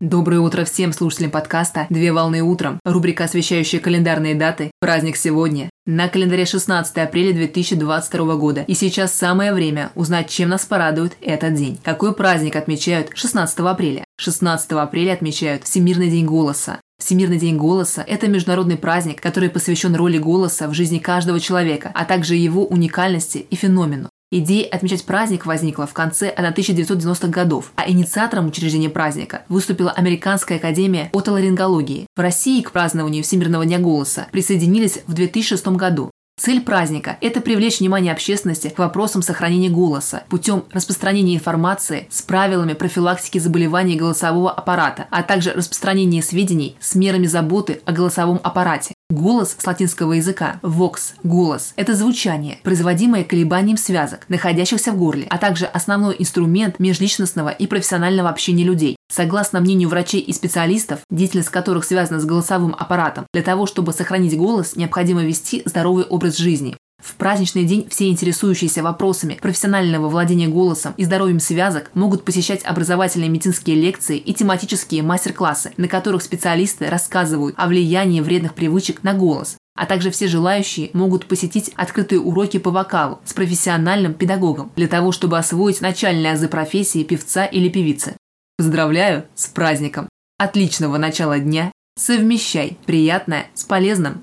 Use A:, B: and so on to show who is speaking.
A: Доброе утро всем слушателям подкаста «Две волны утром», рубрика, освещающая календарные даты, праздник сегодня. На календаре 16 апреля 2022 года. И сейчас самое время узнать, чем нас порадует этот день. Какой праздник отмечают 16 апреля? 16 апреля отмечают Всемирный день голоса. Всемирный день голоса – это международный праздник, который посвящен роли голоса в жизни каждого человека, а также его уникальности и феномену. Идея отмечать праздник возникла в конце 1990-х годов, а инициатором учреждения праздника выступила Американская академия отоларингологии. В России к празднованию Всемирного дня голоса присоединились в 2006 году. Цель праздника – это привлечь внимание общественности к вопросам сохранения голоса путем распространения информации с правилами профилактики заболеваний голосового аппарата, а также распространения сведений с мерами заботы о голосовом аппарате. Голос с латинского языка «vox» – голос – это звучание, производимое колебанием связок, находящихся в горле, а также основной инструмент межличностного и профессионального общения людей. Согласно мнению врачей и специалистов, деятельность которых связана с голосовым аппаратом, для того, чтобы сохранить голос, необходимо вести здоровый образ жизни. В праздничный день все интересующиеся вопросами профессионального владения голосом и здоровьем связок могут посещать образовательные медицинские лекции и тематические мастер-классы, на которых специалисты рассказывают о влиянии вредных привычек на голос, а также все желающие могут посетить открытые уроки по вокалу с профессиональным педагогом для того, чтобы освоить начальные азы профессии певца или певицы. Поздравляю с праздником! Отличного начала дня! Совмещай приятное с полезным!